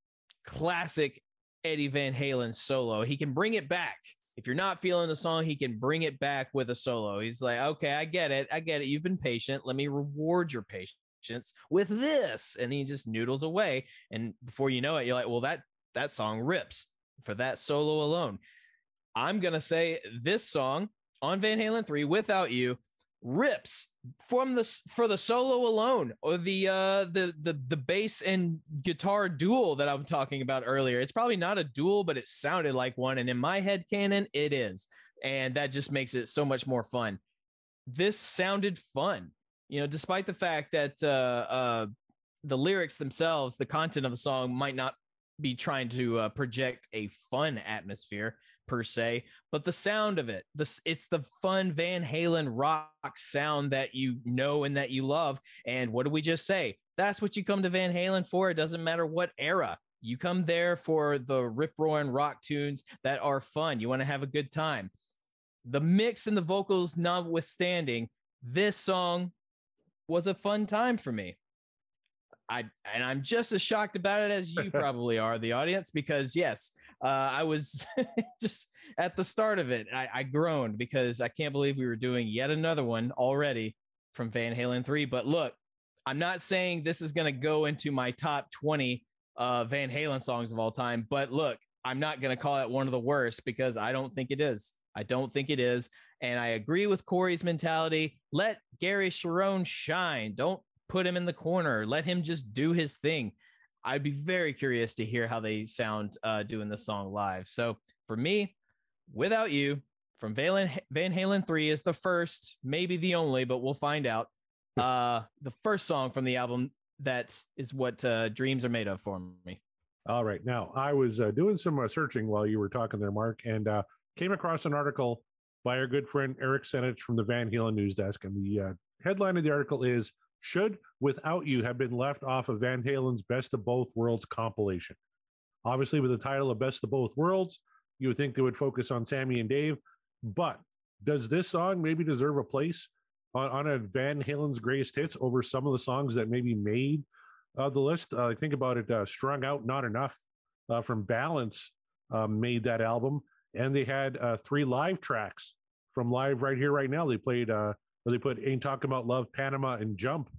classic Eddie Van Halen solo. He can bring it back. If you're not feeling the song, he can bring it back with a solo. He's like, okay, I get it. I get it. You've been patient. Let me reward your patience with this. And he just noodles away. And before you know it, you're like, well, that that song rips for that solo alone. I'm gonna say this song on Van Halen 3 without you rips from the for the solo alone or the uh the the the bass and guitar duel that I'm talking about earlier. It's probably not a duel, but it sounded like one. And in my head canon, it is. And that just makes it so much more fun. This sounded fun, you know, despite the fact that uh uh the lyrics themselves, the content of the song might not be trying to uh, project a fun atmosphere per se, but the sound of it, this it's the fun Van Halen rock sound that you know and that you love. And what do we just say? That's what you come to Van Halen for. It doesn't matter what era. You come there for the rip roaring rock tunes that are fun. You want to have a good time. The mix and the vocals notwithstanding, this song was a fun time for me. I and I'm just as shocked about it as you probably are, the audience, because yes, uh, I was just at the start of it. I, I groaned because I can't believe we were doing yet another one already from Van Halen 3. But look, I'm not saying this is going to go into my top 20 uh, Van Halen songs of all time, but look, I'm not going to call it one of the worst because I don't think it is. I don't think it is. And I agree with Corey's mentality. Let Gary Cherone shine. Don't put him in the corner. Let him just do his thing. I'd be very curious to hear how they sound uh, doing the song live. So for me, without you, from Van, Van Halen 3 is the first, maybe the only, but we'll find out. Uh, the first song from the album that is what uh, dreams are made of for me. All right. Now, I was uh, doing some uh, searching while you were talking there, Mark, and uh, came across an article by our good friend Eric Senich from the Van Halen News Desk. And the uh, headline of the article is Should Without You Have Been Left Off of Van Halen's Best of Both Worlds compilation? Obviously, with the title of Best of Both Worlds, you would think they would focus on Sammy and Dave. But does this song maybe deserve a place on, on a Van Halen's greatest hits over some of the songs that maybe made uh, the list? Uh, think about it uh, Strung Out, Not Enough uh, from Balance uh, made that album. And they had uh, three live tracks from Live Right Here, Right Now. They played, or they put Ain't Talking About Love, Panama, and Jump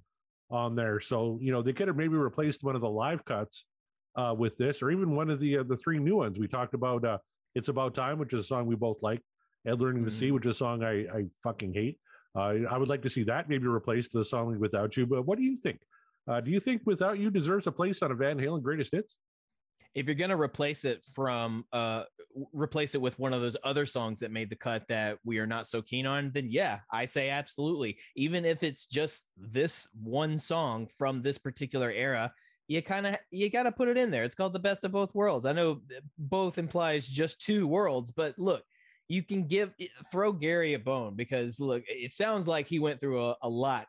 on there. So, you know, they could have maybe replaced one of the live cuts uh, with this, or even one of the uh, the three new ones. We talked about uh, It's About Time, which is a song we both like, and Learning to See, which is a song I, I fucking hate. Uh, I would like to see that maybe replaced the song Without You. But what do you think? Uh, do you think Without You deserves a place on a Van Halen greatest hits? If you're gonna replace it from uh replace it with one of those other songs that made the cut that we are not so keen on then yeah i say absolutely. Even if it's just this one song from this particular era you kind of you got to put it in there. It's called the best of both worlds. I know both implies just two worlds but look you can give throw gary a bone because look it sounds like he went through a, a lot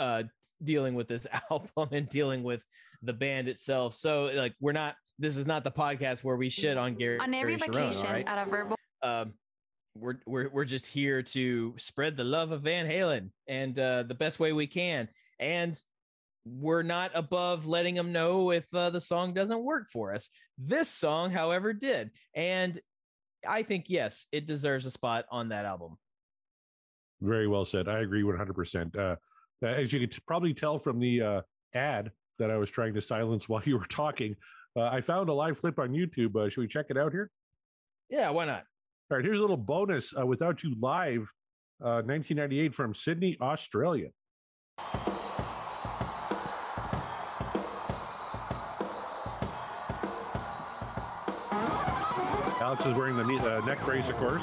uh dealing with this album and dealing with the band itself. So like we're not this is not the podcast where we shit on Gary On every Gary Cherone, vacation all right? at a verbal um, we're, we're we're just here to spread the love of Van Halen and uh, the best way we can, and we're not above letting them know if uh, the song doesn't work for us. This song, however, did, and I think yes, it deserves a spot on that album. Very well said. I agree 100%. Uh, as you could probably tell from the uh, ad that I was trying to silence while you were talking, I found a live clip on YouTube. Uh, should we check it out here? Yeah, why not? All right, here's a little bonus uh, without you live, uh, 1998 from Sydney, Australia. Alex is wearing the knee- uh, neck brace, of course.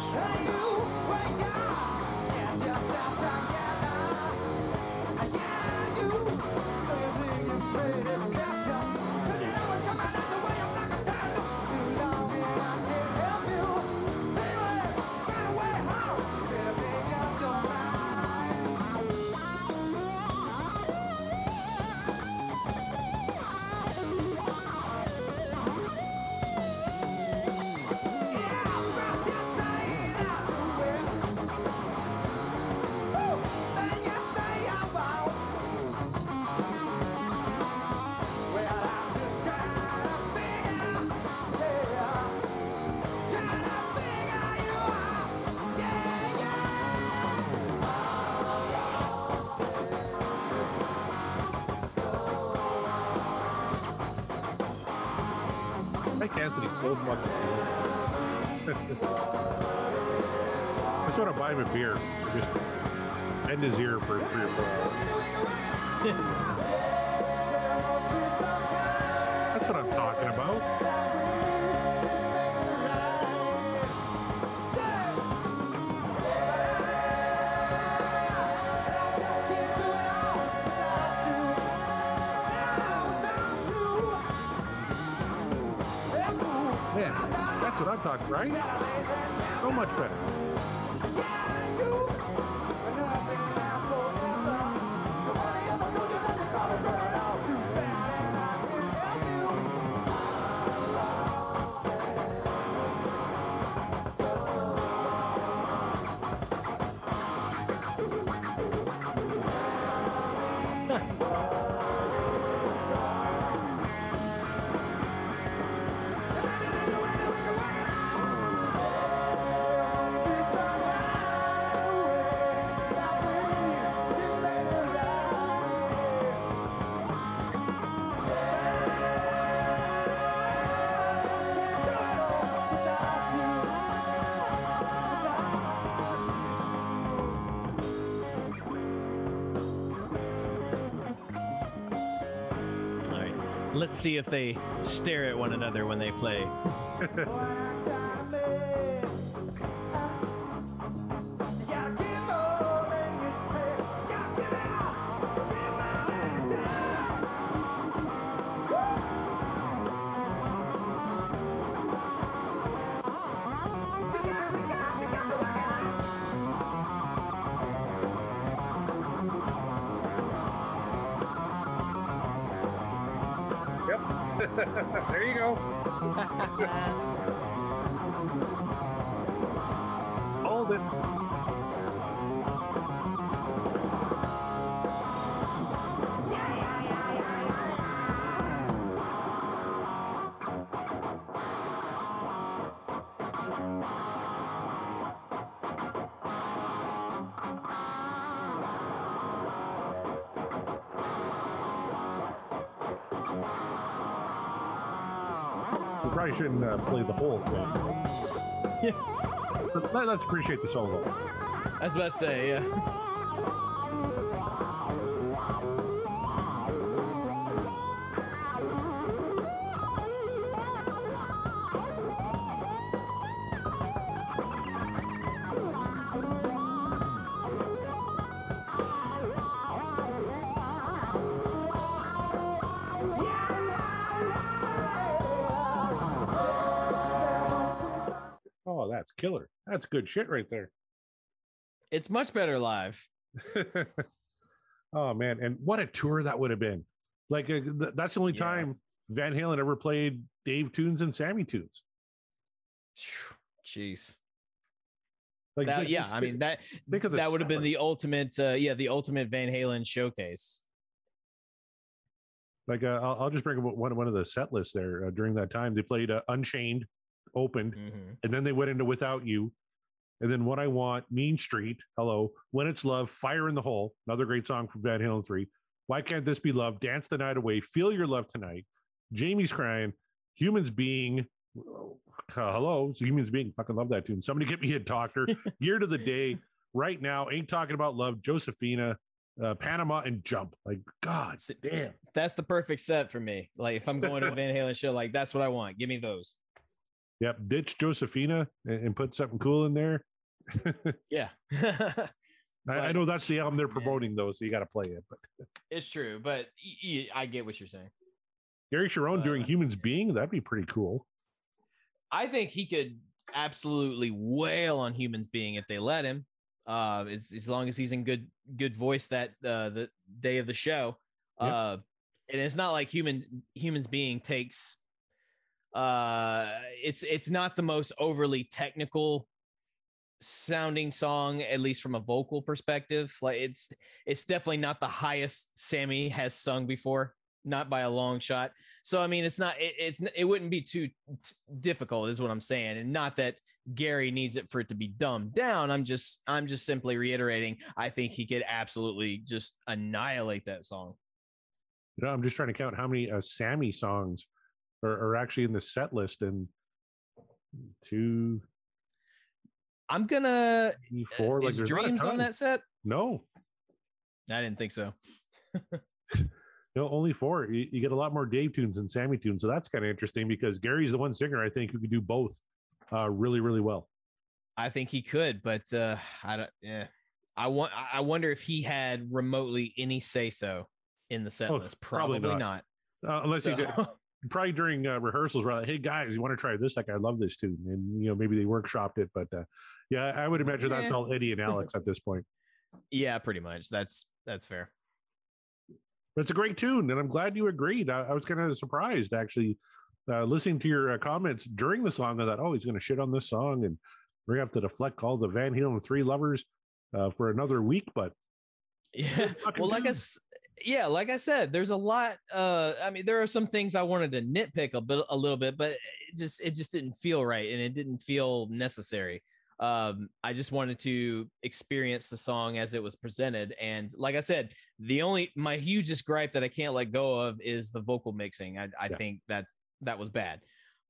Anthony so cool. I just want to buy him a beer. Just bend his ear for three or four hours. That's what I'm talking about. What I'm talking, right? So much better. Let's see if they stare at one another when they play. shouldn't uh, play the whole thing. But let, us appreciate the solo. I was about to say, yeah. That's good shit right there. It's much better live. oh man, and what a tour that would have been! Like uh, th- that's the only Yeah. time Van Halen ever played Dave tunes and Sammy tunes. Jeez. Like, That, ju- yeah, just I mean that think of that would have been the ultimate uh, yeah, the ultimate Van Halen showcase. like uh, I'll, I'll just bring up one one of the set lists there uh, during that time. They played uh, Unchained, opened, Mhm. and then they went into Without You, and then What I Want, Mean Street, Hello, When It's Love, Fire in the Hole, another great song from Van Halen three. Why can't this be love? Dance the night away. Feel your love tonight. Jamie's crying. Humans being. Uh, hello, so humans being. Fucking love that tune. Somebody get me a doctor. Year to the day. Right now, ain't talking about love. Josephina, uh, Panama, and Jump. Like God damn. That's the perfect set for me. Like if I'm going to a Van Halen show, like that's what I want. Give me those. Yep. Ditch Josephina and, and put something cool in there. Yeah. I, I know that's the album they're promoting though, so you got to play it. But it's true, but I get what you're saying. Gary Cherone doing Uh, Humans Being, that'd be pretty cool. I think he could absolutely wail on humans being if they let him. Uh, as, as long as he's in good good voice that uh, the day of the show. Yep. Uh, and it's not like human humans being takes. Uh, it's it's not the most overly technical sounding song, at least from a vocal perspective. Like it's it's definitely not the highest Sammy has sung before, not by a long shot. So I mean, it's not it, it's it wouldn't be too t- difficult, is what I'm saying, and not that Gary needs it for it to be dumbed down. I'm just I'm just simply reiterating. I think he could absolutely just annihilate that song. You know, I'm just trying to count how many uh, Sammy songs are, are actually in the set list and two, I'm gonna four. Like not a dreams on that set. No, I didn't think so. no, only four. You, you get a lot more Dave tunes than Sammy tunes, so that's kind of interesting because Gary's the one singer I think who could do both uh, really, really well. I think he could, but uh, I don't. Yeah, I want. I wonder if he had remotely any say so in the set Oh, list. probably Probably, not. not. Uh, unless you So- did, probably during uh, rehearsals, we're like, "Hey guys, you want to try this? Like, I love this tune," and you know, maybe they workshopped it. But uh, yeah, I would imagine that's all Eddie and Alex at this point. yeah, pretty much. That's that's fair. But it's a great tune, and I'm glad you agreed. I, I was kind of surprised actually uh, listening to your uh, comments during the song. I thought, "Oh, he's going to shit on this song," and we're going to have to deflect all the Van Halen three lovers uh, for another week. But Yeah. fucking Well, like I dude. s- yeah, like I said, there's a lot. Uh, I mean, there are some things I wanted to nitpick a bit, a little bit, but it just it just didn't feel right, and it didn't feel necessary. Um, I just wanted to experience the song as it was presented, and like I said, the only my hugest gripe that I can't let go of is the vocal mixing. I, I Yeah. think that that was bad,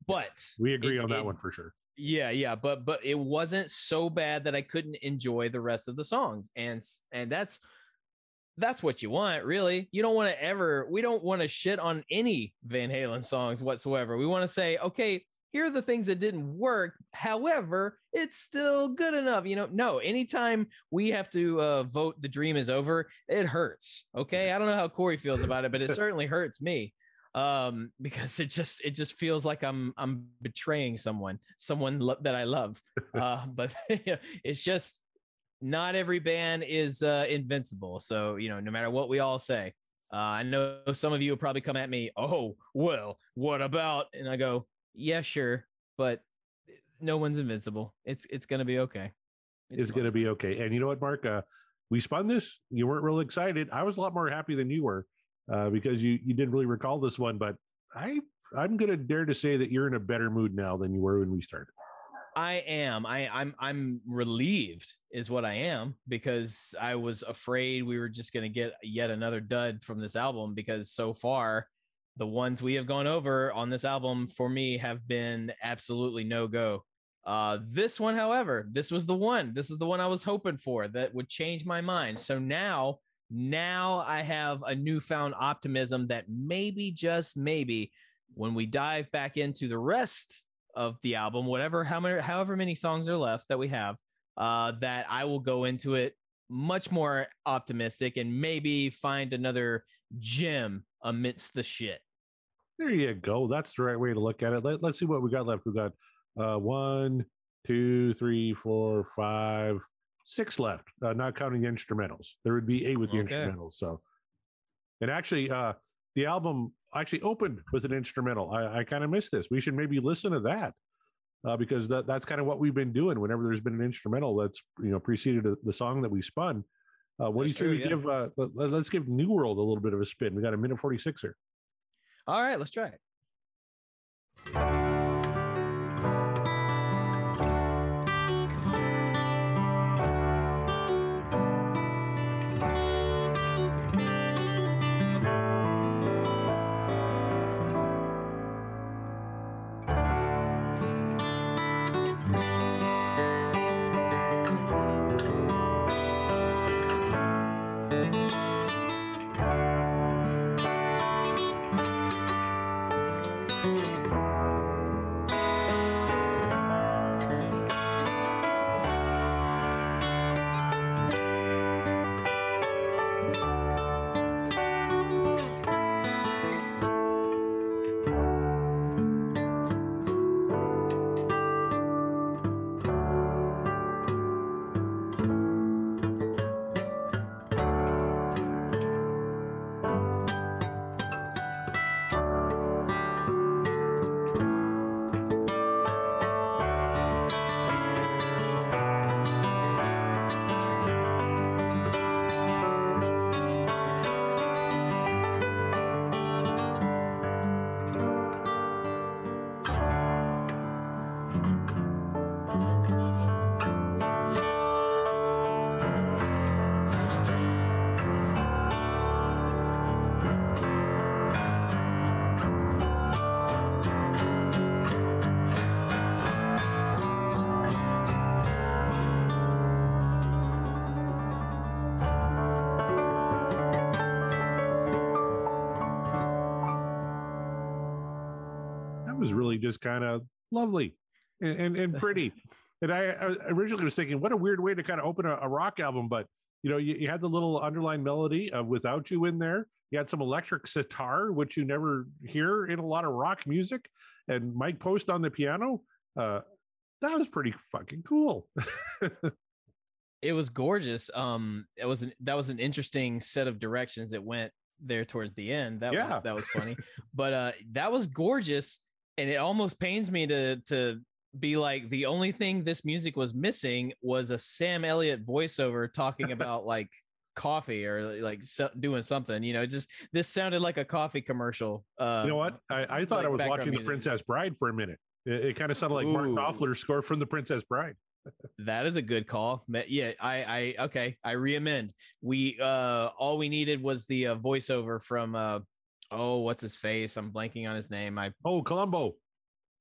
but we agree It- on that it- one for sure. yeah, yeah, but but it wasn't so bad that I couldn't enjoy the rest of the songs, and and that's that's what you want, really. You don't want to ever, we don't want to shit on any Van Halen songs whatsoever. We want to say, okay, here are the things that didn't work. However, it's still good enough. You know, no, anytime we have to uh, vote the dream is over, it hurts. Okay. I don't know how Corey feels about it, but it certainly hurts me um because it just it just feels like i'm i'm betraying someone someone lo- that i love uh but it's just not every band is uh, invincible. So, you know, no matter what we all say, uh, I know some of you will probably come at me, oh, well, what about? And I go, yeah, sure, but no one's invincible. It's it's gonna be okay. It's, going to be okay. And you know what, Mark? Uh, we spun this. You weren't real excited. I was a lot more happy than you were uh, because you you didn't really recall this one. But I I'm going to dare to say that you're in a better mood now than you were when we started. I am. I, I'm. I'm relieved, is what I am, because I was afraid we were just to get yet another dud from this album. Because so far, the ones we have gone over on this album for me have been absolutely no go. Uh, this one, however, this was the one. This is the one I was hoping for that would change my mind. So now, now I have a newfound optimism that maybe, just maybe, when we dive back into the rest of the album, whatever, how many, however many songs are left that we have, uh, that I will go into it much more optimistic and maybe find another gem amidst the shit. There you go. That's the right way to look at it. Let, us see what we got left. We got uh, one, two, three, four, five, six left, uh, not counting the instrumentals. There would be eight with the Okay. instrumentals. So, and actually, uh, the album actually opened with an instrumental. I, I kind of missed this. We should maybe listen to that uh, because that, that's kind of what we've been doing. Whenever there's been an instrumental that's you know preceded the- song that we spun. Uh, what That's do you say we yeah. give? Uh, let, let's give Neworld a little bit of a spin. We got a minute forty six here. All right, let's try it. Just kind of lovely and, and, and pretty. and I, I originally was thinking, what a weird way to kind of open a, a rock album, but you know, you, you had the little underlying melody of "Without You" in there. You had some electric sitar, which you never hear in a lot of rock music, and Mike Post on the piano. Uh, that was pretty fucking cool. It was gorgeous. Um, it was an, that was an interesting set of directions it went there towards the end. That Yeah. was that was funny, but uh, that was gorgeous, and it almost pains me to to be like the only thing this music was missing was a Sam Elliott voiceover talking about like coffee or like so, doing something. You know, it just this sounded like a coffee commercial. Uh, you know what? I, I thought like I was watching The. Princess Bride for a minute. It, it kind of sounded like Mark Ooh. Knopfler's score from The Princess Bride. That is a good call. Yeah, I, I, okay, I reamend. We, uh, all we needed was the uh, voiceover from, uh, oh, what's his face? I'm blanking on his name. I Oh, Columbo.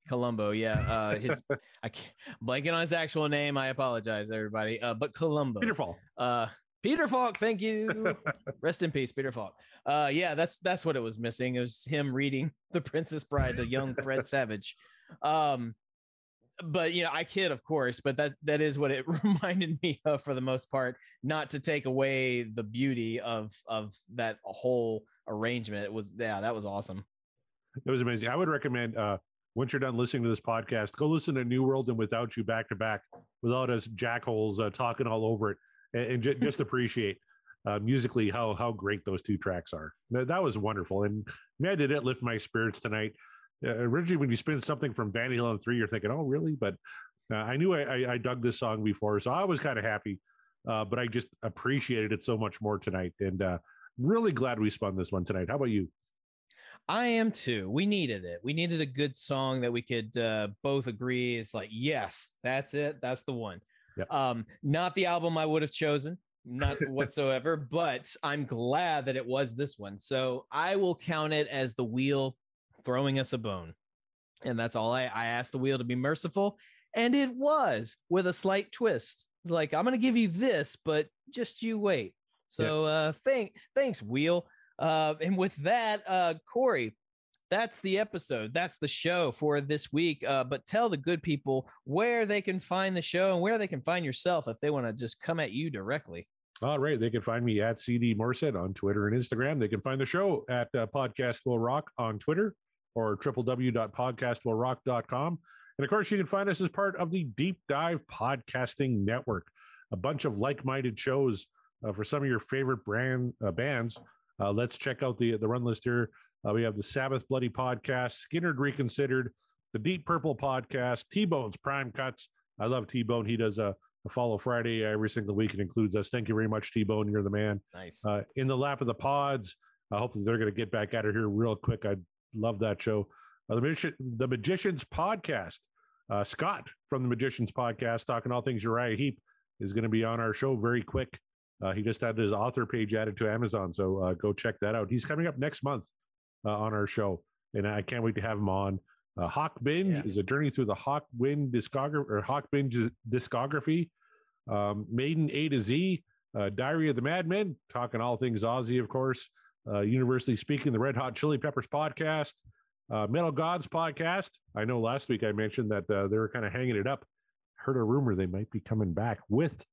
Columbo. Yeah, uh, his, I can't blanking on his actual name. I apologize, everybody. Uh, but Columbo. Peter Falk. Uh, Peter Falk, thank you. Rest in peace, Peter Falk. Uh, yeah, that's that's what it was missing. It was him reading The Princess Bride to young Fred Savage. Um, but you know, I kid, of course, but that that is what it reminded me of for the most part. Not to take away the beauty of of that whole arrangement. It was yeah, that was awesome. It was amazing. I would recommend uh once you're done listening to this podcast, go listen to Neworld and Without You back to back without us jackholes uh, talking all over it and, and ju- just appreciate uh, musically how how great those two tracks are. That, that was wonderful. And man, did it lift my spirits tonight. Uh, originally, when you spin something from Van Halen 3, you're thinking, oh, really? But uh, I knew I, I, I dug this song before, so I was kind of happy. Uh, but I just appreciated it so much more tonight. And uh, really glad we spun this one tonight. How about you? I am too. We needed it. We needed a good song that we could uh, both agree is like, yes, that's it. That's the one. Yep. Um, not the album I would have chosen, not whatsoever, but I'm glad that it was this one. So I will count it as the wheel throwing us a bone. And that's all I, I asked the wheel to be merciful. And it was with a slight twist. It's like, I'm going to give you this, but just you wait. So uh, thank, thanks, wheel. Uh, and with that, uh, Corey, that's the episode. That's the show for this week. Uh, but tell the good people where they can find the show and where they can find yourself if they want to just come at you directly. All right. They can find me at CD Morset on Twitter and Instagram. They can find the show at uh, Podcast Will Rock on Twitter or www.podcastwillrock.com. And of course, you can find us as part of the Deep Dive Podcasting Network, a bunch of like minded shows uh, for some of your favorite brand uh, bands. Uh, let's check out the, the run list here. Uh, we have the Sabbath Bloody Podcast, Skynyrd Reconsidered, the Deep Purple Podcast, T Bone's Prime Cuts. I love T Bone. He does a, a follow Friday every single week and includes us. Thank you very much, T Bone. You're the man. Nice. Uh, in the lap of the pods. I hope that they're going to get back at it here real quick. I love that show. Uh, the, Magi- the Magicians Podcast. Uh, Scott from the Magicians Podcast, talking all things Uriah Heep, is going to be on our show very quick. Uh, he just had his author page added to Amazon, so uh, go check that out. He's coming up next month uh, on our show, and I can't wait to have him on. Uh, Hawk Binge Yeah. is a journey through the Hawk Wind discography or Hawk Binge discography. Um, Maiden A to Z, uh, Diary of the Madmen, talking all things Aussie, of course. Uh, Universally speaking, the Red Hot Chili Peppers podcast, uh, Metal Gods podcast. I know last week I mentioned that uh, they were kind of hanging it up. Heard a rumor they might be coming back with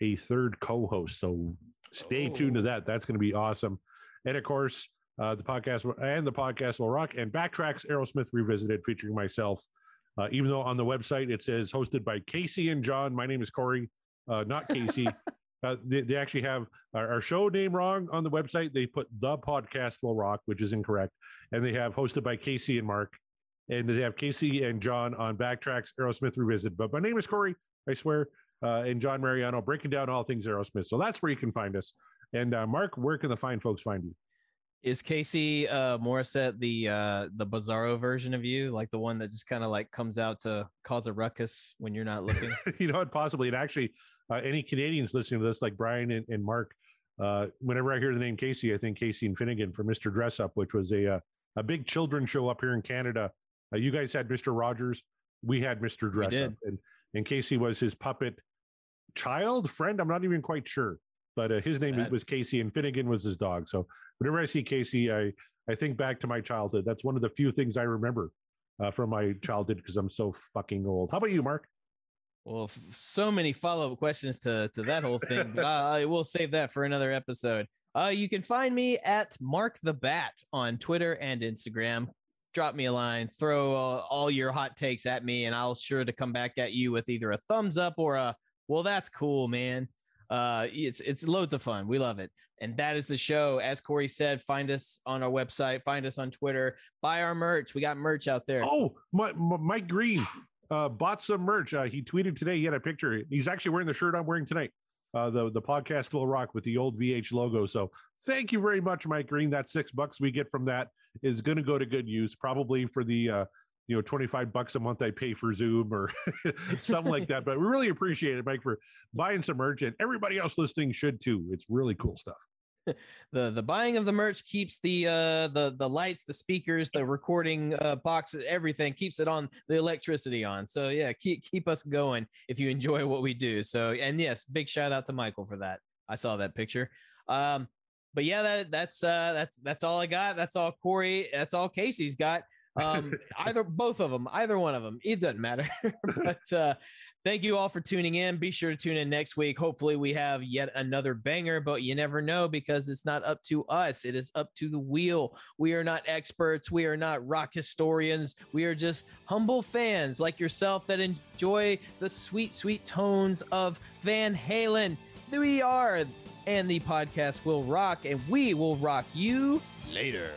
a third co-host. So stay tuned to Oh. that. That's going to be awesome. And of course, uh, the podcast and the podcast will rock and backtracks Aerosmith revisited featuring myself. Uh, even though on the website it says hosted by Casey and John, my name is Corey, uh, not Casey. uh, they, they actually have our, our show name wrong on the website. They put the podcast will rock, which is incorrect, and they have hosted by Casey and Mark, and they have Casey and John on backtracks Aerosmith revisited. But my name is Corey, I swear, uh, and John Mariano breaking down all things Aerosmith. So that's where you can find us. And uh, Mark, where can the fine folks find you? Is Casey uh, Morissette the uh, the Bizarro version of you, like the one that just kind of like comes out to cause a ruckus when you're not looking? you know what? Possibly. And actually, uh, any Canadians listening to this, like Brian and, and Mark, uh, whenever I hear the name Casey, I think Casey and Finnegan for Mr. Dressup, which was a uh, a big children's show up here in Canada. Uh, you guys had Mr. Rogers. We had Mr. Dressup, and and Casey was his puppet child friend. I'm not even quite sure, but uh, his name That- was Casey, and Finnegan was his dog. So whenever I see Casey, I I think back to my childhood. That's one of the few things I remember uh, from my childhood because I'm so fucking old. How about you, Mark? Well, f- so many follow up questions to to that whole thing, but I, I will save that for another episode. Uh, you can find me at Mark the Bat on Twitter and Instagram. Drop me a line, throw uh, all your hot takes at me, and I'll sure to come back at you with either a thumbs up or a "Well, that's cool, man." Uh, it's it's loads of fun. We love it, and that is the show. As Corey said, find us on our website, find us on Twitter, buy our merch. We got merch out there. Oh, my, my, Mike Green uh, bought some merch. Uh, he tweeted today. He had a picture. He's actually wearing the shirt I'm wearing tonight. Uh, the the podcast will rock with the old VH logo. So thank you very much, Mike Green. That six bucks we get from that is going to go to good use, probably for the uh, you know twenty five bucks a month I pay for Zoom or something like that. But we really appreciate it, Mike, for buying some merch, and everybody else listening should too. It's really cool stuff. the the buying of the merch keeps the uh the the lights the speakers the recording uh boxes everything keeps it on the electricity on so yeah keep keep us going if you enjoy what we do so and yes big shout out to michael for that I saw that picture. Um, but yeah, that that's uh, that's that's all I got. That's all Corey. That's all Casey's got. Um, either both of them, either one of them, it doesn't matter. but uh, thank you all for tuning in. Be sure to tune in next week. Hopefully, we have yet another banger, but you never know because it's not up to us. It is up to the wheel. We are not experts. We are not rock historians. We are just humble fans like yourself that enjoy the sweet, sweet tones of Van Halen. We are, and the podcast will rock, and we will rock you later.